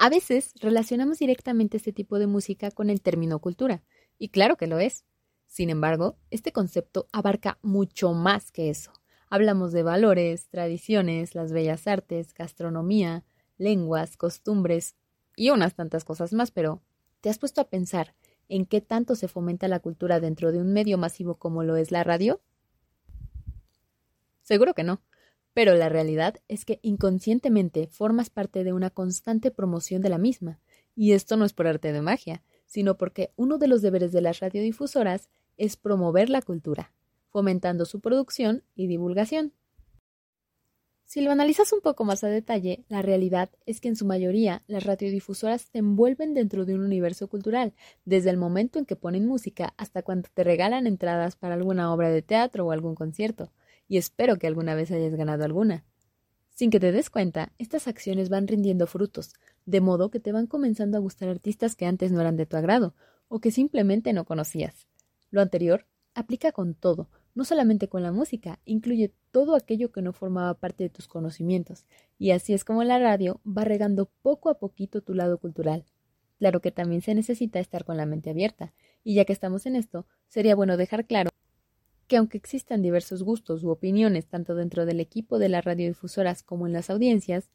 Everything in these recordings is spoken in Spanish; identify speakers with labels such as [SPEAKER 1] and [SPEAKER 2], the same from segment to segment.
[SPEAKER 1] A veces relacionamos directamente este tipo de música con el término cultura, y claro que lo es. Sin embargo, este concepto abarca mucho más que eso. Hablamos de valores, tradiciones, las bellas artes, gastronomía, lenguas, costumbres y unas tantas cosas más, pero ¿te has puesto a pensar en qué tanto se fomenta la cultura dentro de un medio masivo como lo es la radio? Seguro que no, pero la realidad es que inconscientemente formas parte de una constante promoción de la misma, y esto no es por arte de magia, sino porque uno de los deberes de las radiodifusoras es promover la cultura, fomentando su producción y divulgación. Si lo analizas un poco más a detalle, la realidad es que en su mayoría las radiodifusoras te envuelven dentro de un universo cultural, desde el momento en que ponen música hasta cuando te regalan entradas para alguna obra de teatro o algún concierto, y espero que alguna vez hayas ganado alguna. Sin que te des cuenta, estas acciones van rindiendo frutos, de modo que te van comenzando a gustar artistas que antes no eran de tu agrado, o que simplemente no conocías. Lo anterior aplica con todo, no solamente con la música, incluye todo aquello que no formaba parte de tus conocimientos, y así es como la radio va regando poco a poquito tu lado cultural. Claro que también se necesita estar con la mente abierta, y ya que estamos en esto, sería bueno dejar claro que aunque existan diversos gustos u opiniones tanto dentro del equipo de las radiodifusoras como en las audiencias,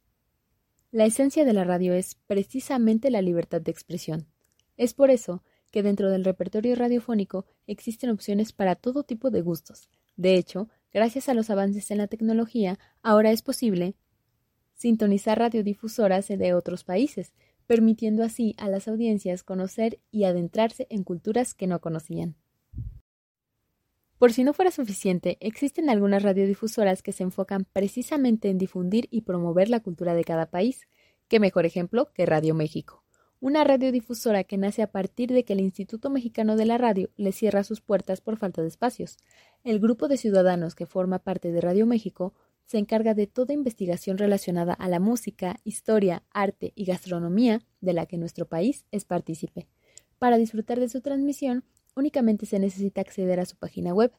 [SPEAKER 1] la esencia de la radio es precisamente la libertad de expresión. Es por eso que dentro del repertorio radiofónico existen opciones para todo tipo de gustos. De hecho, gracias a los avances en la tecnología, ahora es posible sintonizar radiodifusoras de otros países, permitiendo así a las audiencias conocer y adentrarse en culturas que no conocían. Por si no fuera suficiente, existen algunas radiodifusoras que se enfocan precisamente en difundir y promover la cultura de cada país. ¿Qué mejor ejemplo que Radio México? una radiodifusora que nace a partir de que el Instituto Mexicano de la Radio le cierra sus puertas por falta de espacios. El grupo de ciudadanos que forma parte de Radio México se encarga de toda investigación relacionada a la música, historia, arte y gastronomía de la que nuestro país es partícipe. Para disfrutar de su transmisión, únicamente se necesita acceder a su página web.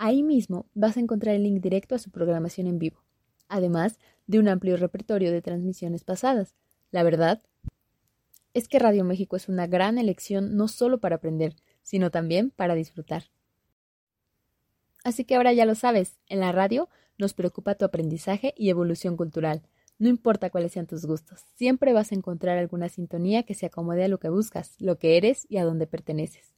[SPEAKER 1] Ahí mismo vas a encontrar el link directo a su programación en vivo, además de un amplio repertorio de transmisiones pasadas. La verdad, es que Radio México es una gran elección no solo para aprender, sino también para disfrutar. Así que ahora ya lo sabes, en la radio nos preocupa tu aprendizaje y evolución cultural. No importa cuáles sean tus gustos, siempre vas a encontrar alguna sintonía que se acomode a lo que buscas, lo que eres y a dónde perteneces.